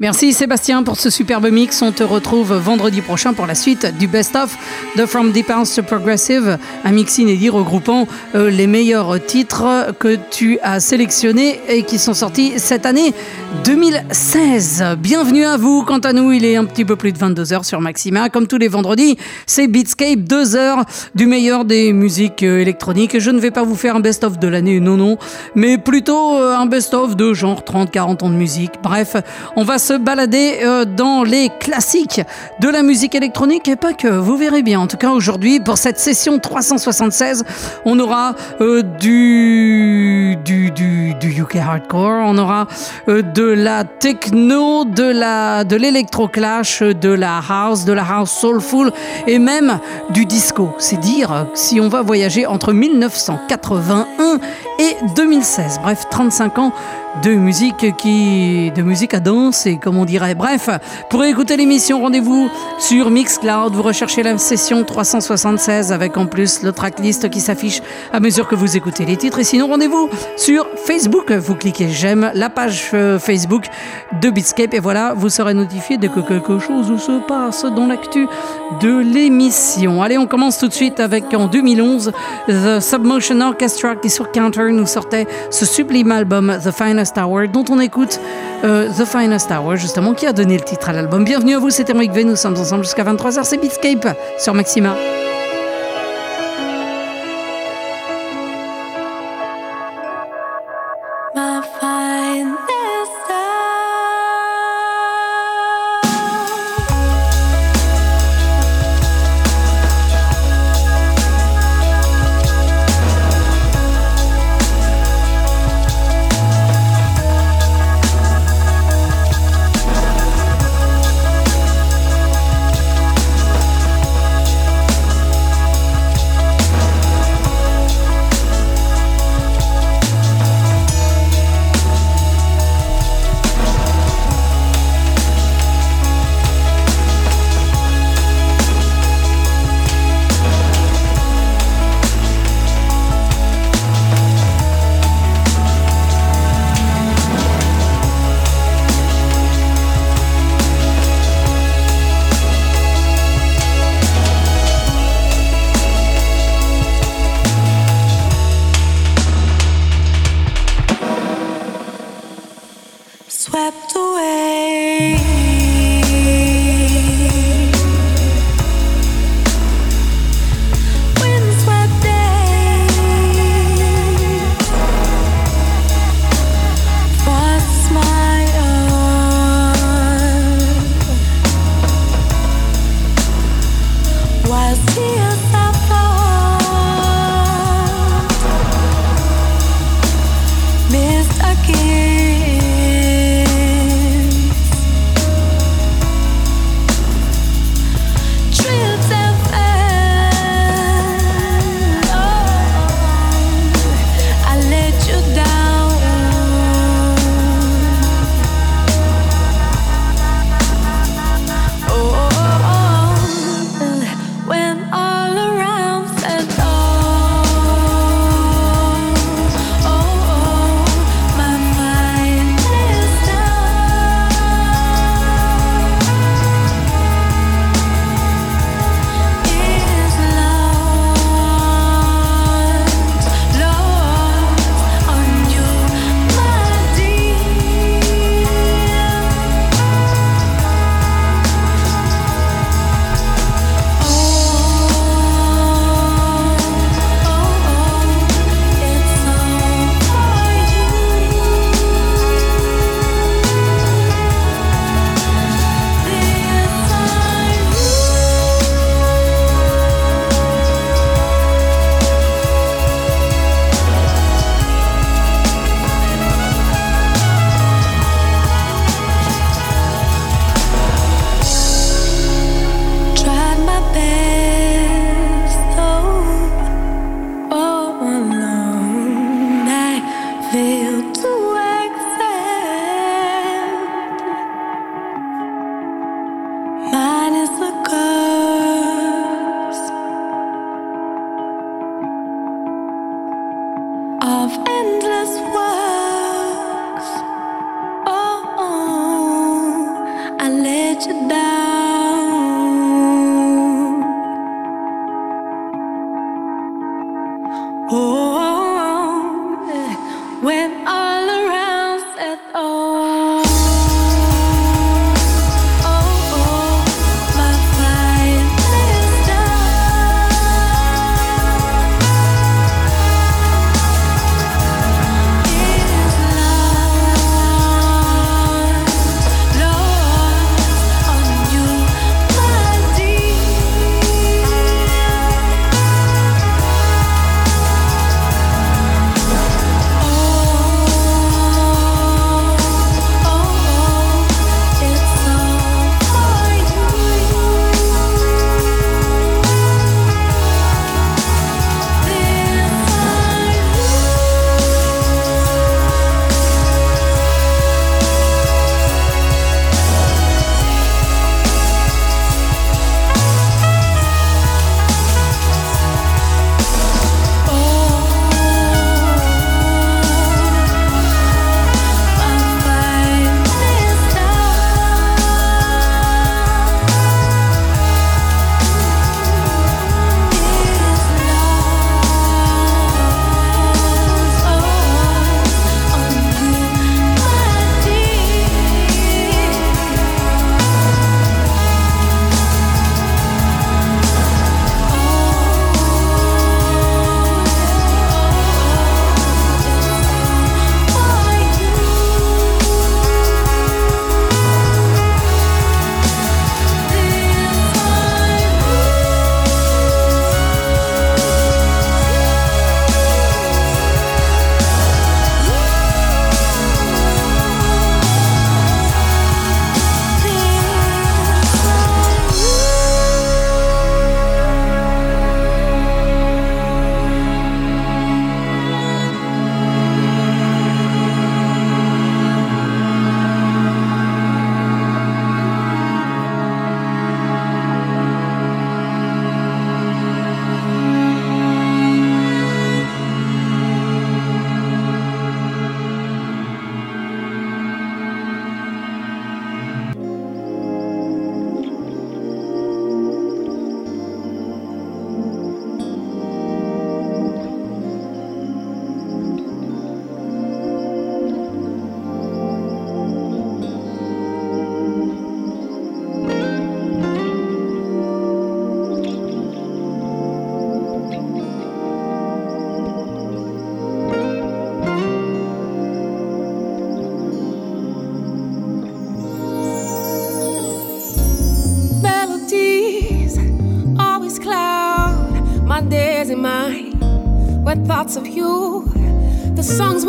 Merci Sébastien pour ce superbe mix. On te retrouve vendredi prochain pour la suite du Best of de From Deep House to Progressive, un mix inédit regroupant euh, les meilleurs titres que tu as sélectionnés et qui sont sortis cette année 2016. Bienvenue à vous. Quant à nous, il est un petit peu plus de 22h sur Maxima. Comme tous les vendredis, c'est Beatscape, 2 heures du meilleur des musiques euh, électroniques. Je ne vais pas vous faire un best of de l'année, non, non, mais plutôt euh, un best of de genre 30-40 ans de musique. Bref, on va se balader euh, dans les classiques de la musique électronique et pas que, vous verrez bien. En tout cas, aujourd'hui, pour cette session 376, on aura du, du, du, UK Hardcore, on aura de la techno, de la de l'électroclash, de la house, de la house soulful et même du disco. C'est dire si on va voyager entre 1981 et 2016. Bref, 35 ans de musique qui de musique à danser comme on dirait. Bref, pour écouter l'émission, rendez-vous sur Mixcloud, vous recherchez la session 376 avec en plus le tracklist qui s'affiche à mesure que vous écoutez les titres et sinon rendez-vous sur Facebook, vous cliquez j'aime la page euh, Facebook de Beatscape et voilà, vous serez notifié dès que quelque chose se passe dans l'actu de l'émission. Allez, on commence tout de suite avec en 2011 The Submotion Orchestra qui sur Counter nous sortait ce sublime album The Finest Tower, dont on écoute euh, The Finest Hour, justement, qui a donné le titre à l'album. Bienvenue à vous, c'est Eric V, nous sommes ensemble jusqu'à 23h, c'est Beatscape sur Maxima.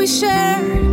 we share.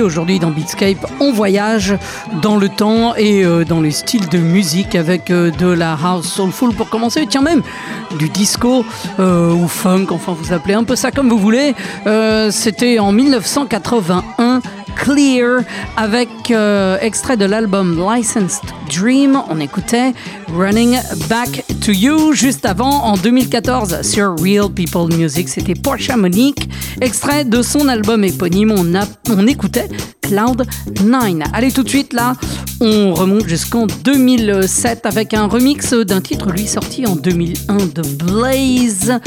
Aujourd'hui dans Beatscape, on voyage dans le temps et euh, dans les styles de musique avec euh, de la house soulful pour commencer, tiens même du disco euh, ou funk, enfin vous appelez un peu ça comme vous voulez. C'était en 1981 Clear avec extrait de l'album Licensed Dream. On écoutait Running Back to You juste avant en 2014 sur Real People Music. C'était Portia Monique, extrait de son album éponyme. On, on écoutait Cloud 9. Allez tout de suite là, on remonte jusqu'en 2007 avec un remix d'un titre lui sorti en 2001 de Blaze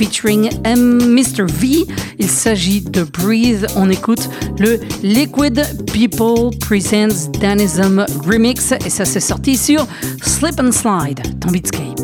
featuring M. Mr. V. Il s'agit de Breathe. On écoute le Liquid People Presents Danism Remix et ça s'est sorti sur Slip and Slide dans Beatscape.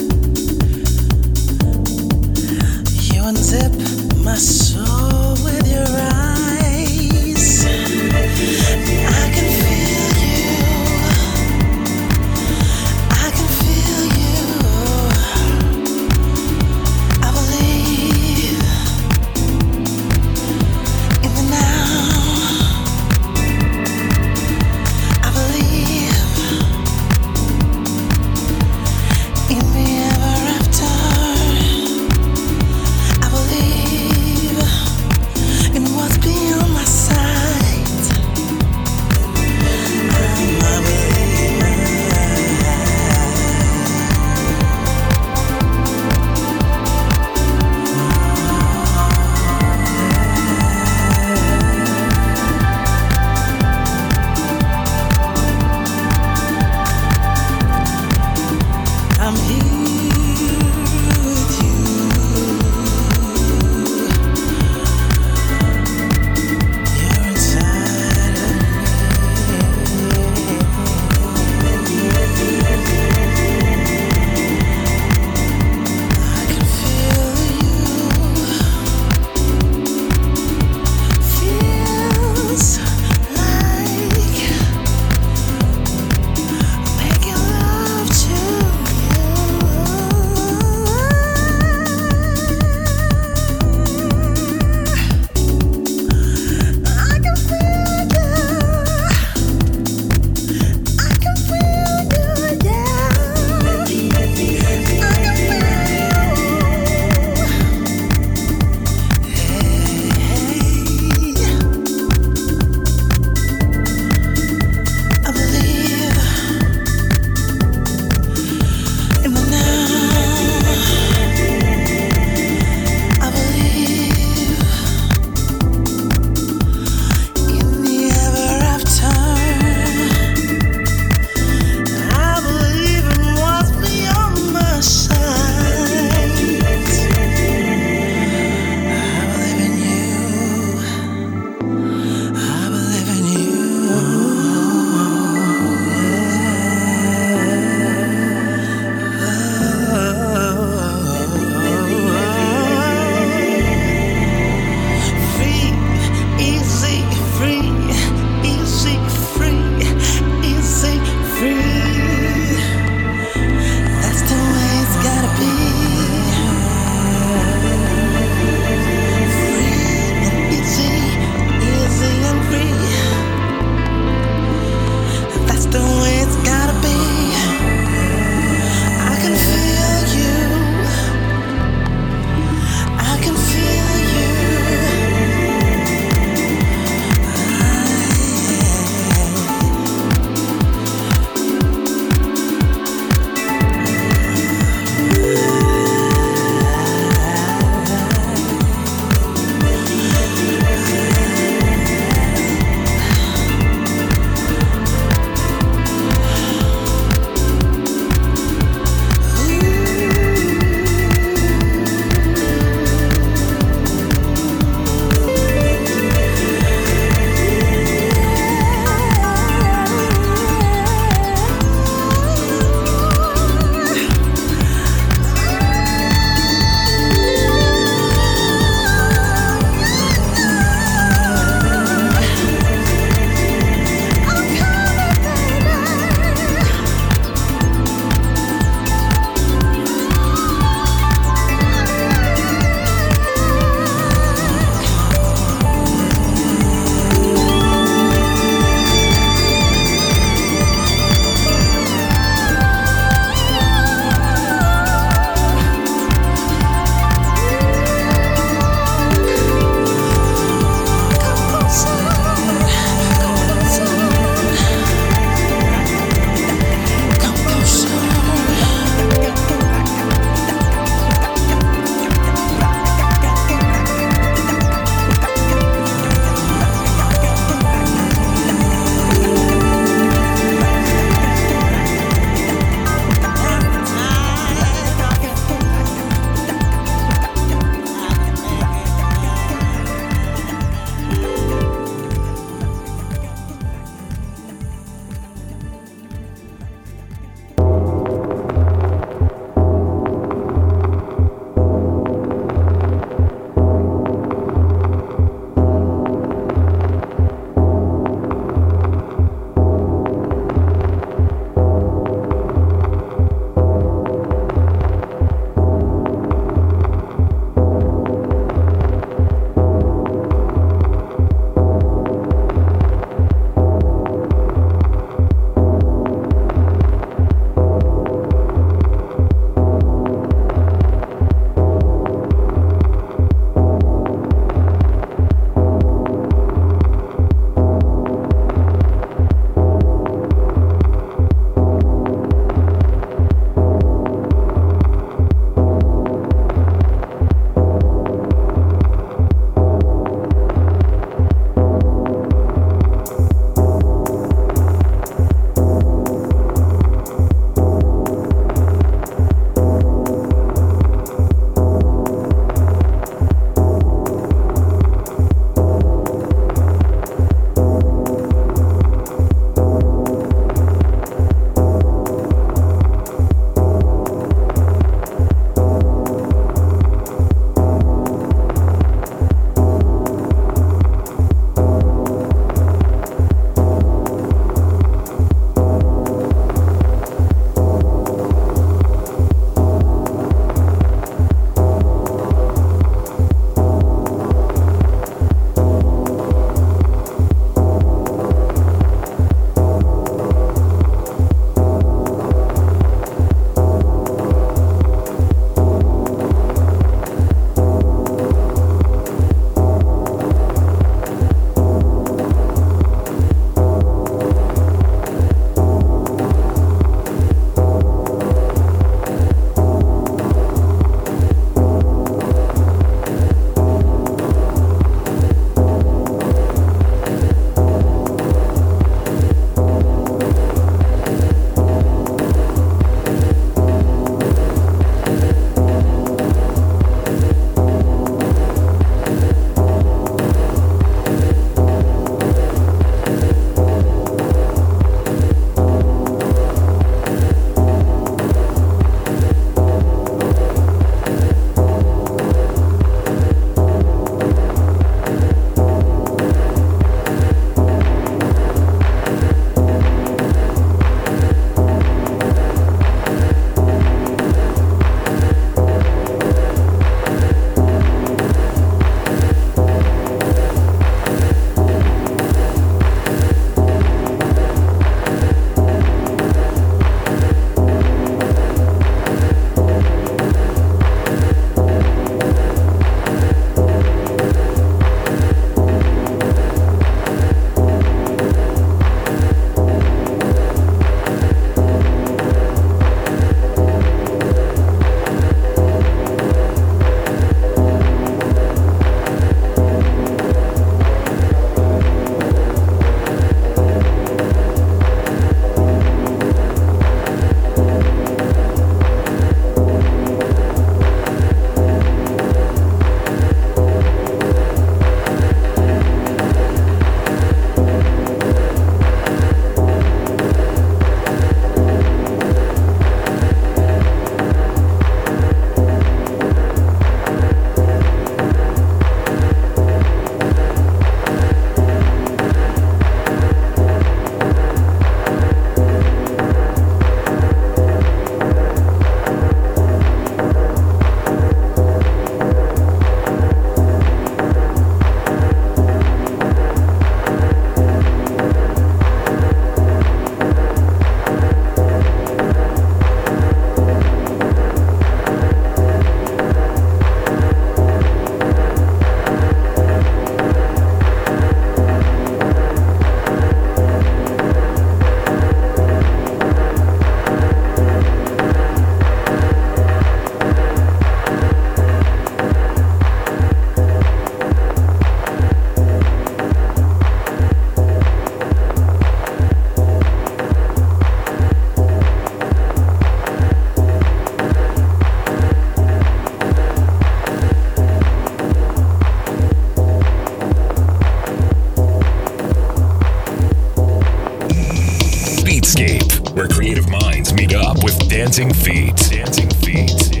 Beatscape, where creative minds meet up with dancing feet. Dancing feet.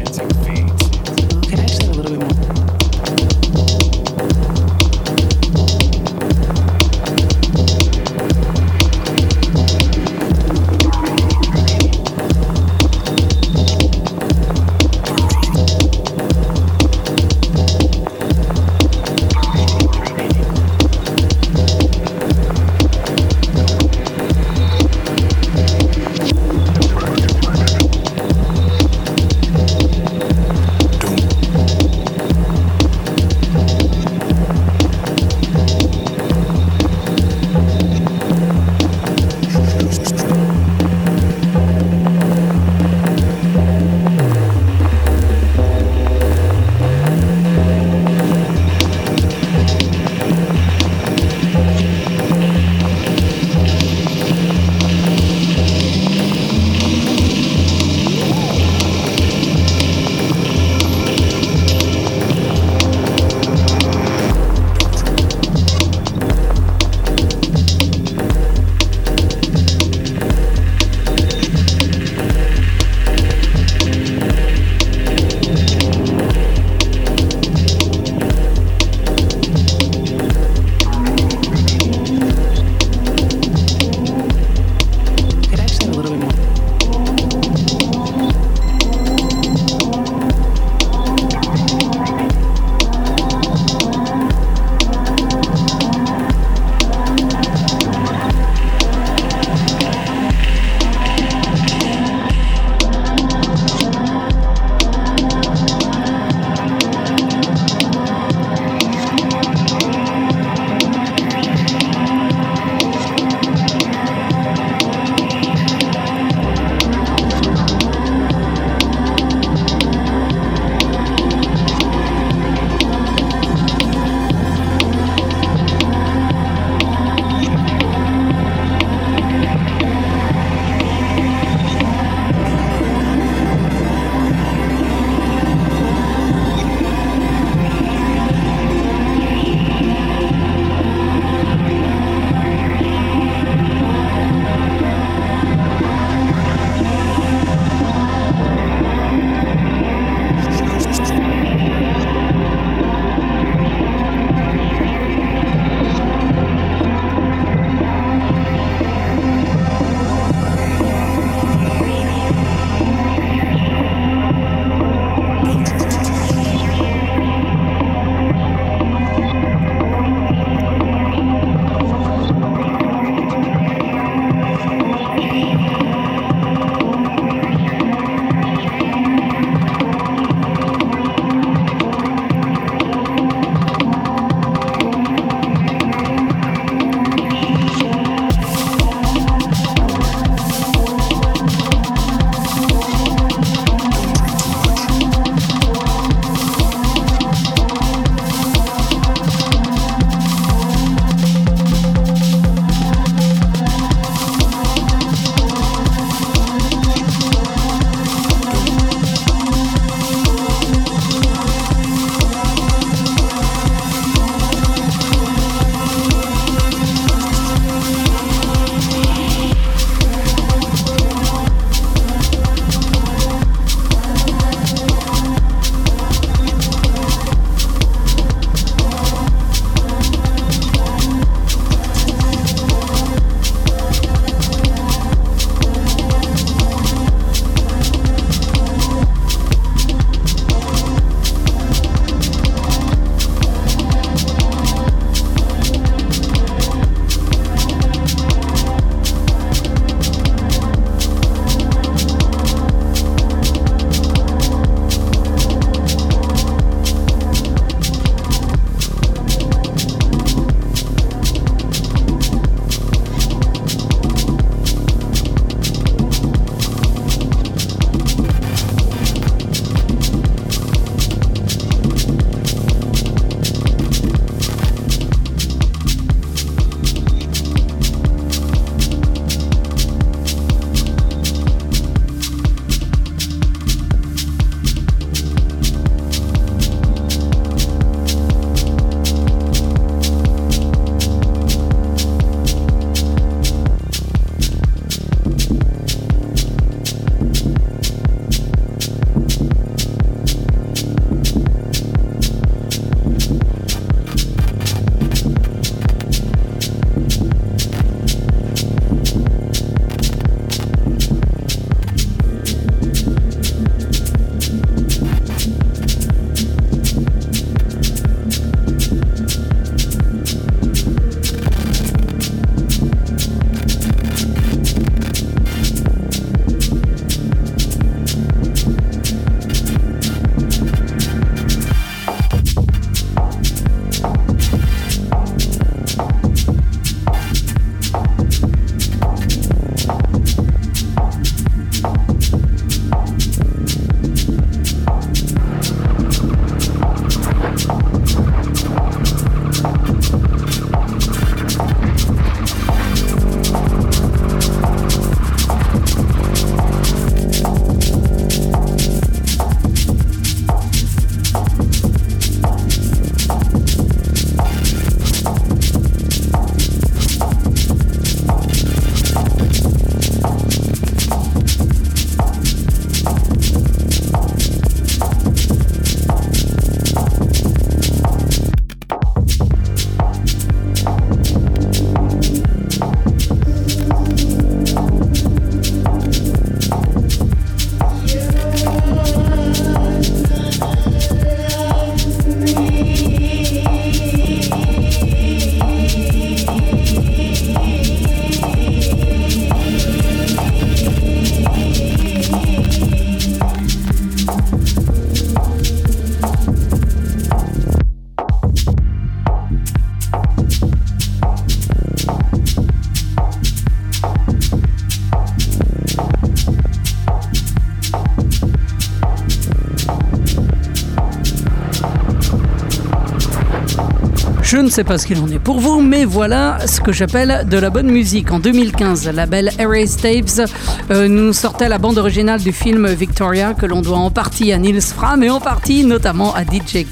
Sais pas ce qu'il en est pour vous, mais voilà ce que j'appelle de la bonne musique. En 2015, la belle Erase Tapes euh, nous sortait la bande originale du film Victoria, que l'on doit en partie à Nils Fram et en partie notamment à DJ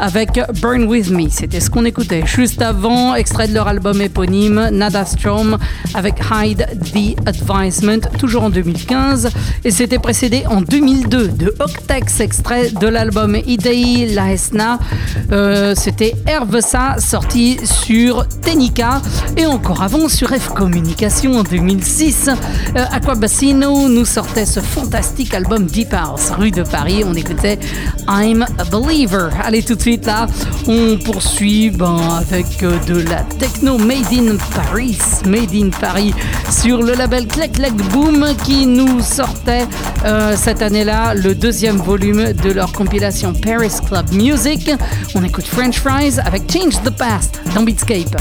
Avec Burn With Me. C'était ce qu'on écoutait juste avant, extrait de leur album éponyme Nada Strom avec Hide the Advisement, toujours en 2015. Et c'était précédé en 2002 de Octex, extrait de l'album Idei Laesna. Euh, c'était Hervesa, sorti sur Tenica. Et encore avant sur F Communication en 2006. Euh, Aquabassino nous sortait ce fantastique album Deep House, rue de Paris. On écoutait I'm a. Allez, tout de suite là, on poursuit ben, avec euh, de la techno made in Paris. Made in Paris sur le label Clack Clack Boom qui nous sortait euh, cette année-là le deuxième volume de leur compilation Paris Club Music. On écoute French Fries avec Change the Past dans Beatscape.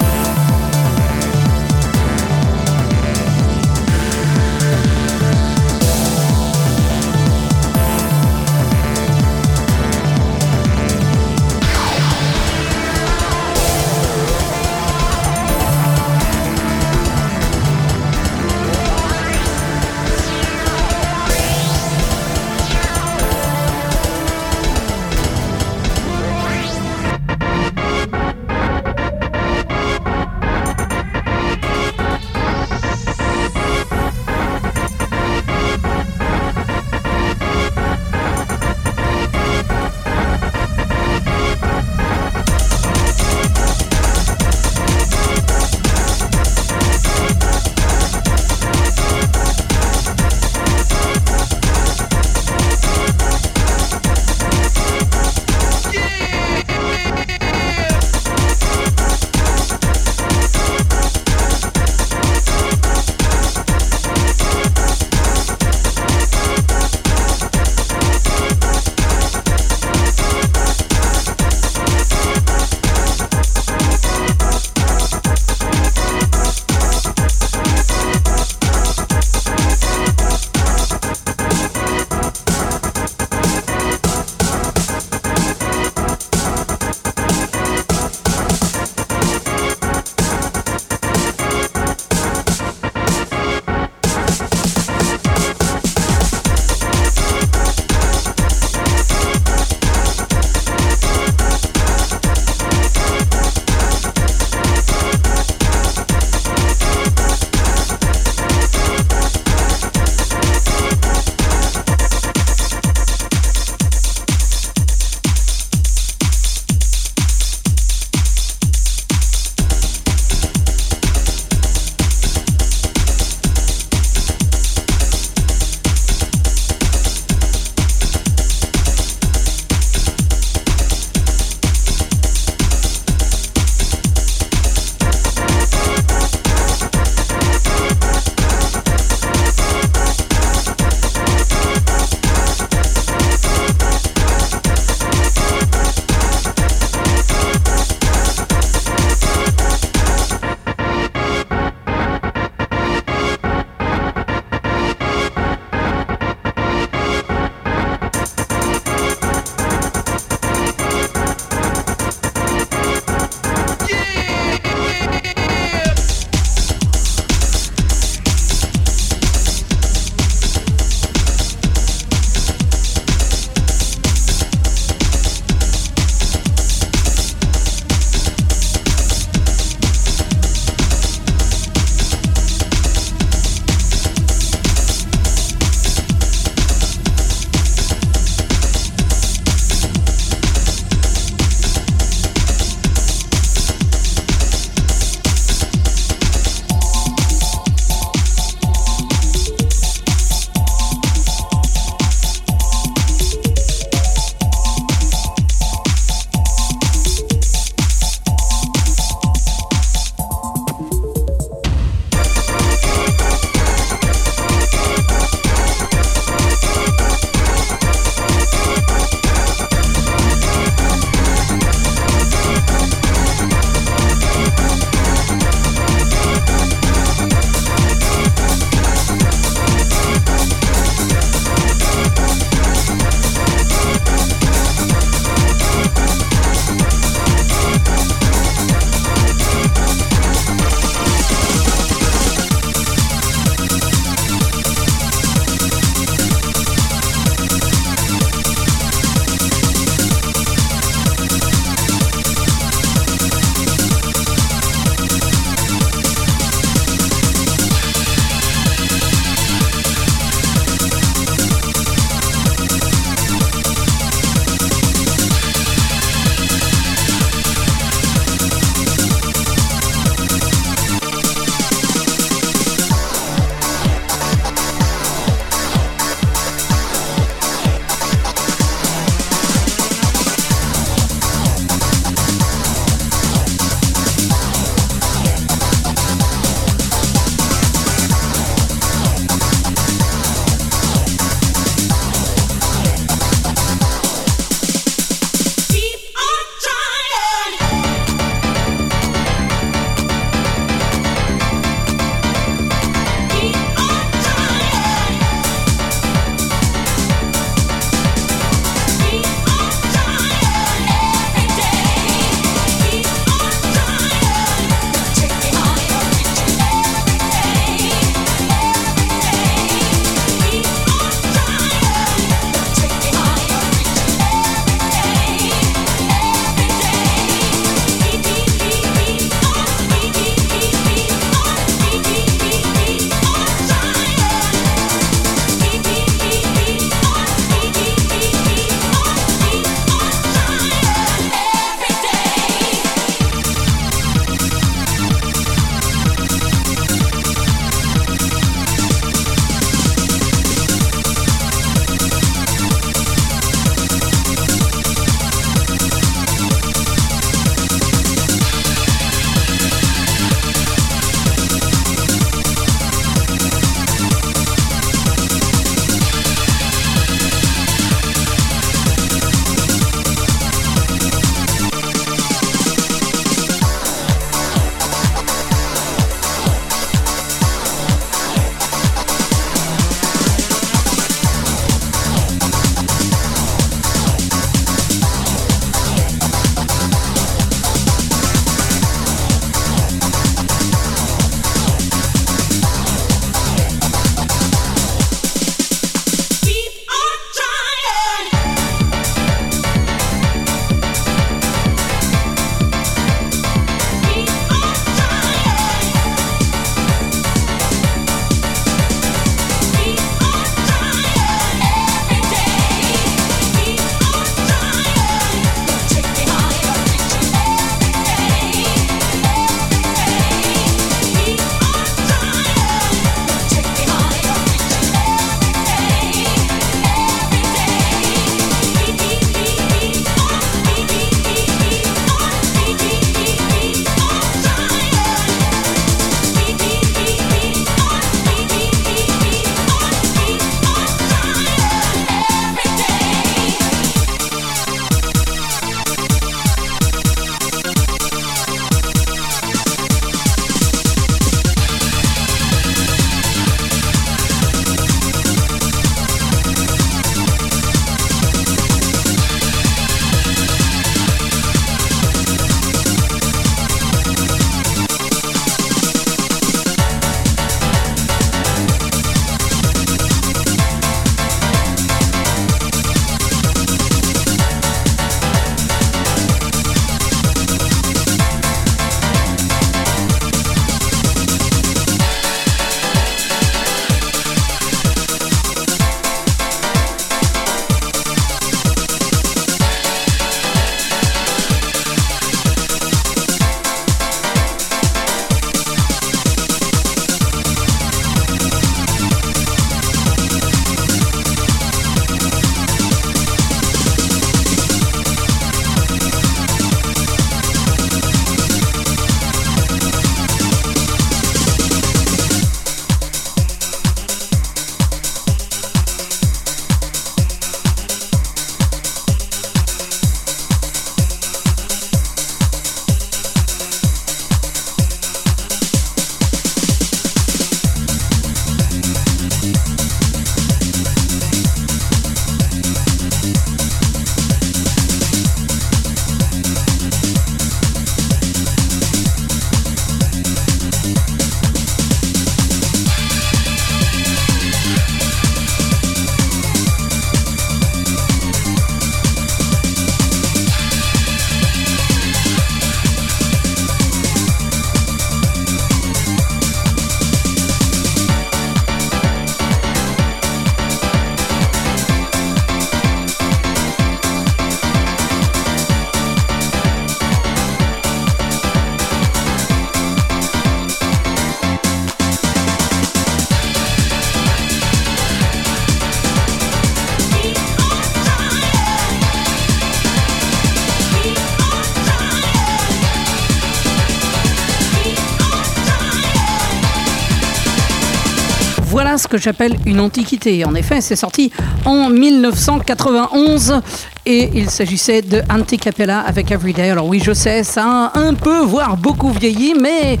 Que j'appelle une antiquité. En effet, c'est sorti en 1991 et il s'agissait de Anticapella avec Everyday. Alors oui, je sais, ça a un peu, voire beaucoup vieilli, mais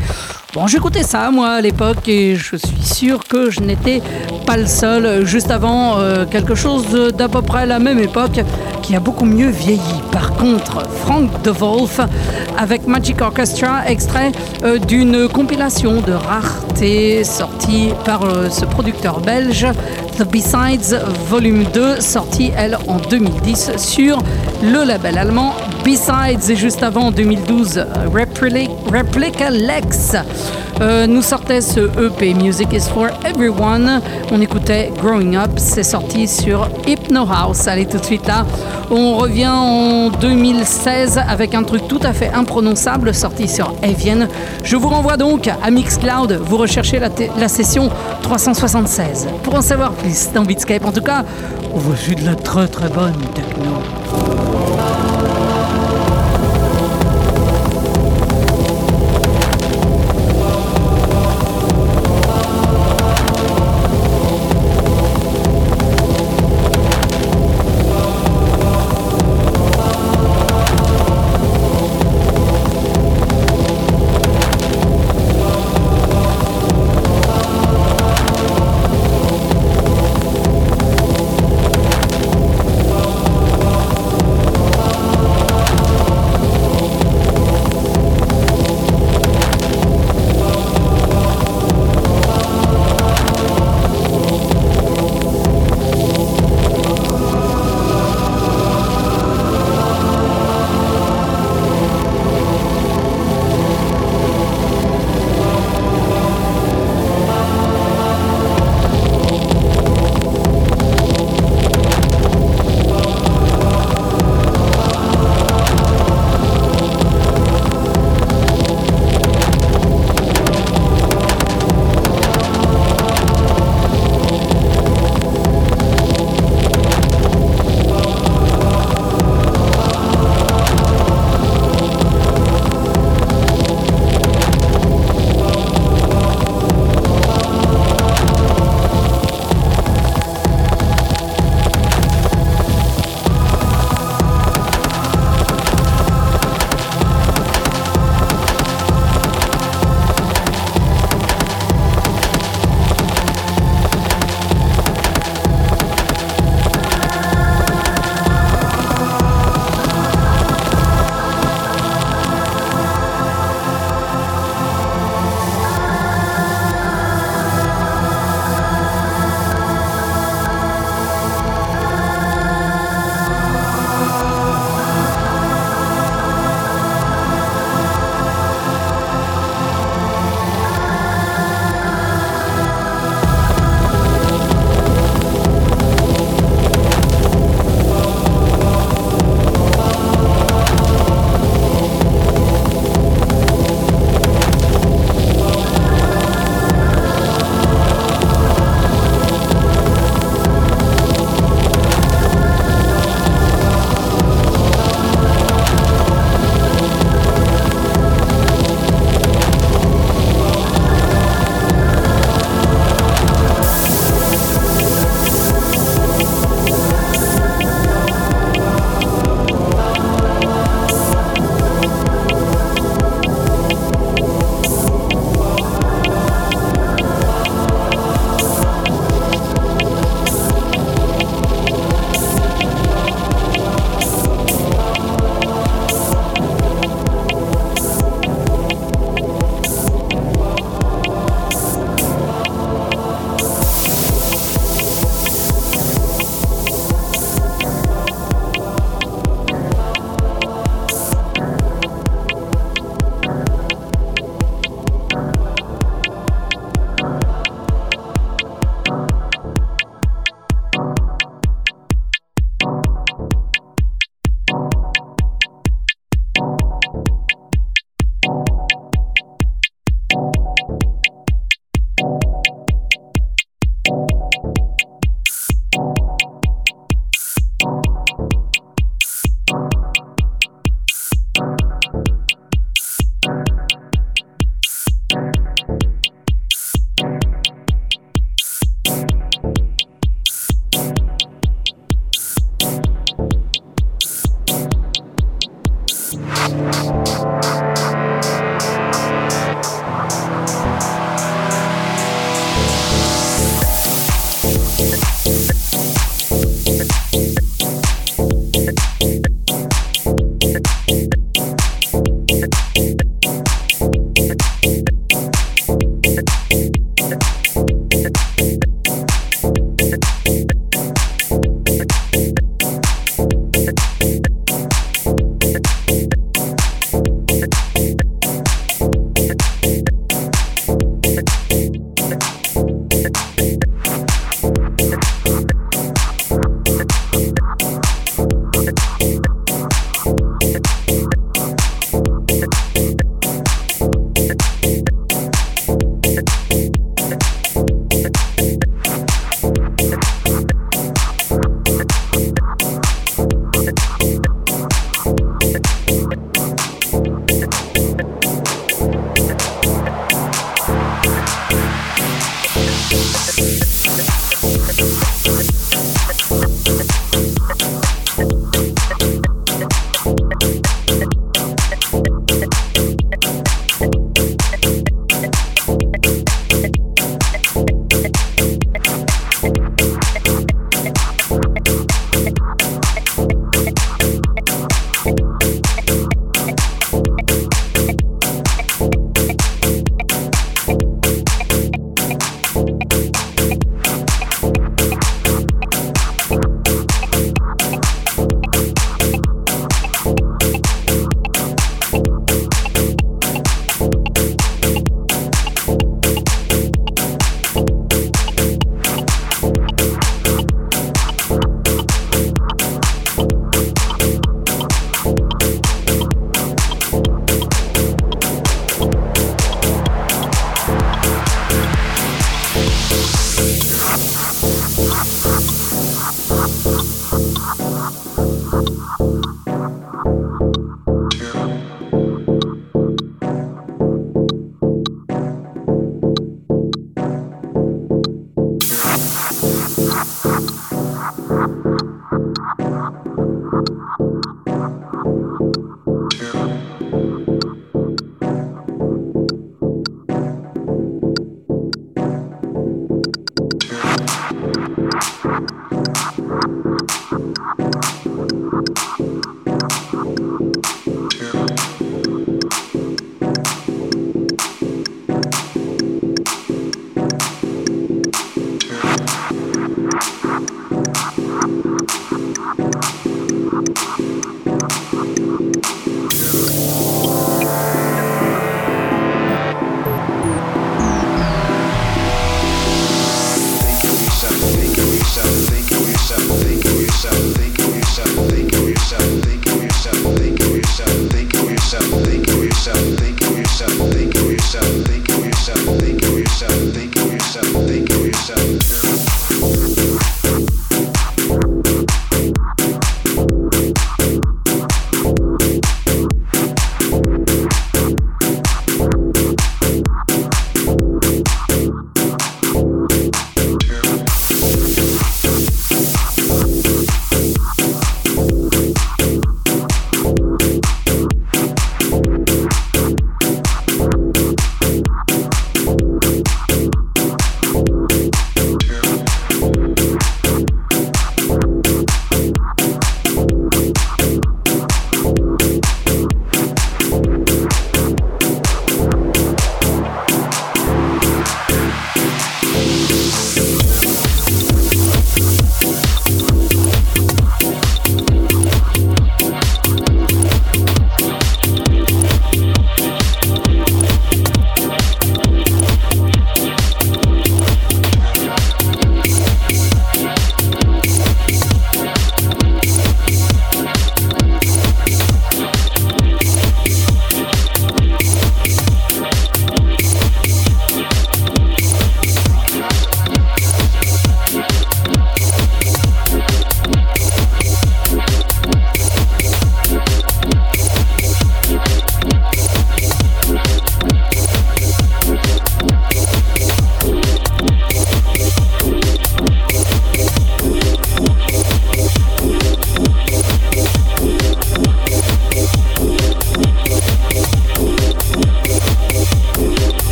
bon, j'écoutais ça moi à l'époque et je suis sûr que je n'étais pas le seul. Juste avant, euh, quelque chose d'à peu près la même époque qui a beaucoup mieux vieilli. Par contre, Frank De Wolf avec Magic Orchestra, extrait euh, d'une compilation de rareté sortie par euh, ce producteur belge, The Besides Volume 2, sorti elle en 2010 sur le label allemand Besides et juste avant en 2012 Replica Lex euh, nous sortait ce EP Music is for Everyone. On écoutait Growing Up, c'est sorti sur Hypno House. Allez tout de suite là, on revient en 2016 avec un truc tout à fait imprononçable sorti sur Avian. Je vous renvoie donc à Mixcloud, vous recherchez la, session 376. Pour en savoir plus dans Beatscape, en tout cas, voici de la très très bonne techno.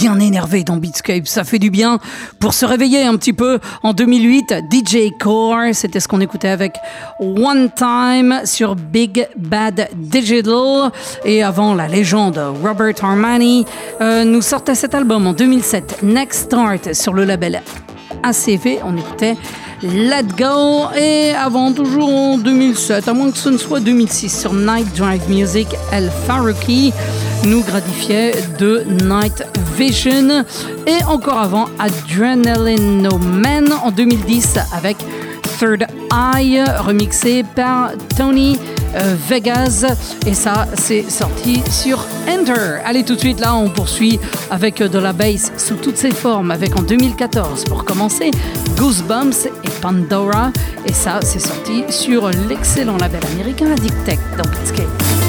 Bien énervé dans Beatscape. Ça fait du bien pour se réveiller un petit peu. En 2008, DJ Core, c'était ce qu'on écoutait avec One Time sur Big Bad Digital. Et avant, la légende Robert Armani euh, nous sortait cet album en 2007, Next Start, sur le label ACV. On écoutait Let Go. Et avant, toujours en 2007, à moins que ce ne soit 2006, sur Night Drive Music, El Faruqi nous gratifiait de Night Vision. Et encore avant, Adrenaline No Man en 2010 avec Third Eye, remixé par Tony Vegas. Et ça, c'est sorti sur Enter. Allez, tout de suite, là, on poursuit avec de la bass sous toutes ses formes, avec en 2014, pour commencer, Goosebumps et Pandora. Et ça, c'est sorti sur l'excellent label américain Addict Tech dans Music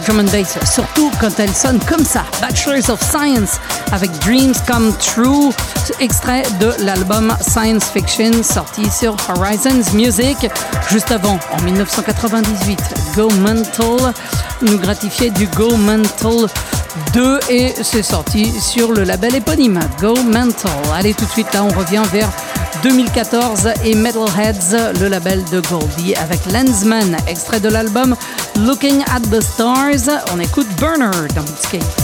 bass, surtout quand elle sonne comme ça. Bachelors of Science avec Dreams Come True, extrait de l'album Science Fiction sorti sur Horizons Music. Juste avant, en 1998, Go Mental nous gratifiait du Go Mental 2 et c'est sorti sur le label éponyme Go Mental. Allez tout de suite là, on revient vers 2014 et Metalheads, le label de Goldie avec Lensman, extrait de l'album Looking at the Stars. On écoute Burner dans Beatscape.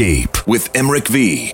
Beat Beatscape with Emmerich V.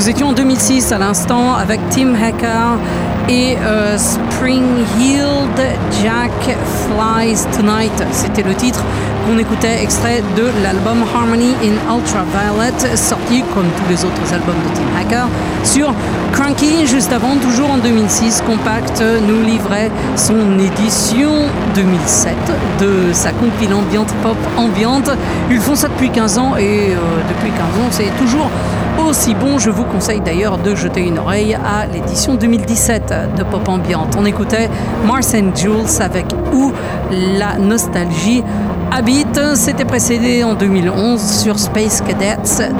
Nous étions en 2006 à l'instant avec Tim Hacker et euh, Spring Heeled Jack Flies Tonight. C'était le titre qu'on écoutait extrait de l'album Harmony in Ultraviolet, sorti comme tous les autres albums de Tim Hacker sur Cranky. Juste avant, toujours en 2006, Compact nous livrait son édition 2007 de sa compile ambiante pop ambiante. Ils font ça depuis 15 ans et euh, depuis 15 ans, c'est toujours aussi bon. Je vous conseille d'ailleurs de jeter une oreille à l'édition 2017 de Pop Ambiante. On écoutait Mars and Jules avec Où la nostalgie habite. C'était précédé en 2011 sur Space Cadets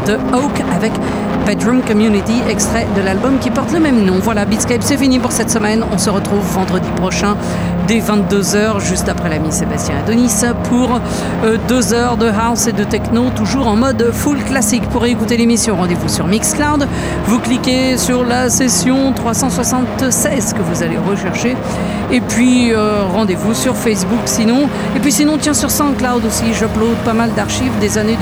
de Oak avec Bedroom Community, extrait de l'album qui porte le même nom. Voilà, Beatscape, c'est fini pour cette semaine. On se retrouve vendredi prochain dès 22h, juste après l'ami Sébastien Adonis, pour euh, deux heures de house et de techno, toujours en mode full classique. Pour écouter l'émission, rendez-vous sur Mixcloud. Vous cliquez sur la session 376 que vous allez rechercher. Et puis, euh, rendez-vous sur Facebook sinon. Et puis sinon, tiens, sur SoundCloud aussi, j'upload pas mal d'archives des années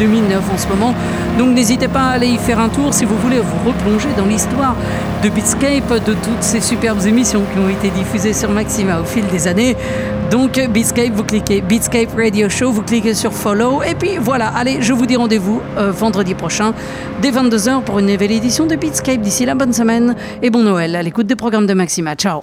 2008-2009 en ce moment. Donc n'hésitez pas à aller y faire un tour si vous voulez vous replonger dans l'histoire de Beatscape, de toutes ces superbes émissions qui ont été diffusées sur Maxima au fil des années. Donc Beatscape, vous cliquez Beatscape Radio Show, vous cliquez sur Follow. Et puis voilà, allez, je vous dis rendez-vous euh, vendredi prochain dès 22h pour une nouvelle édition de Beatscape. D'ici la bonne semaine et bon Noël à l'écoute des programmes de Maxima. Ciao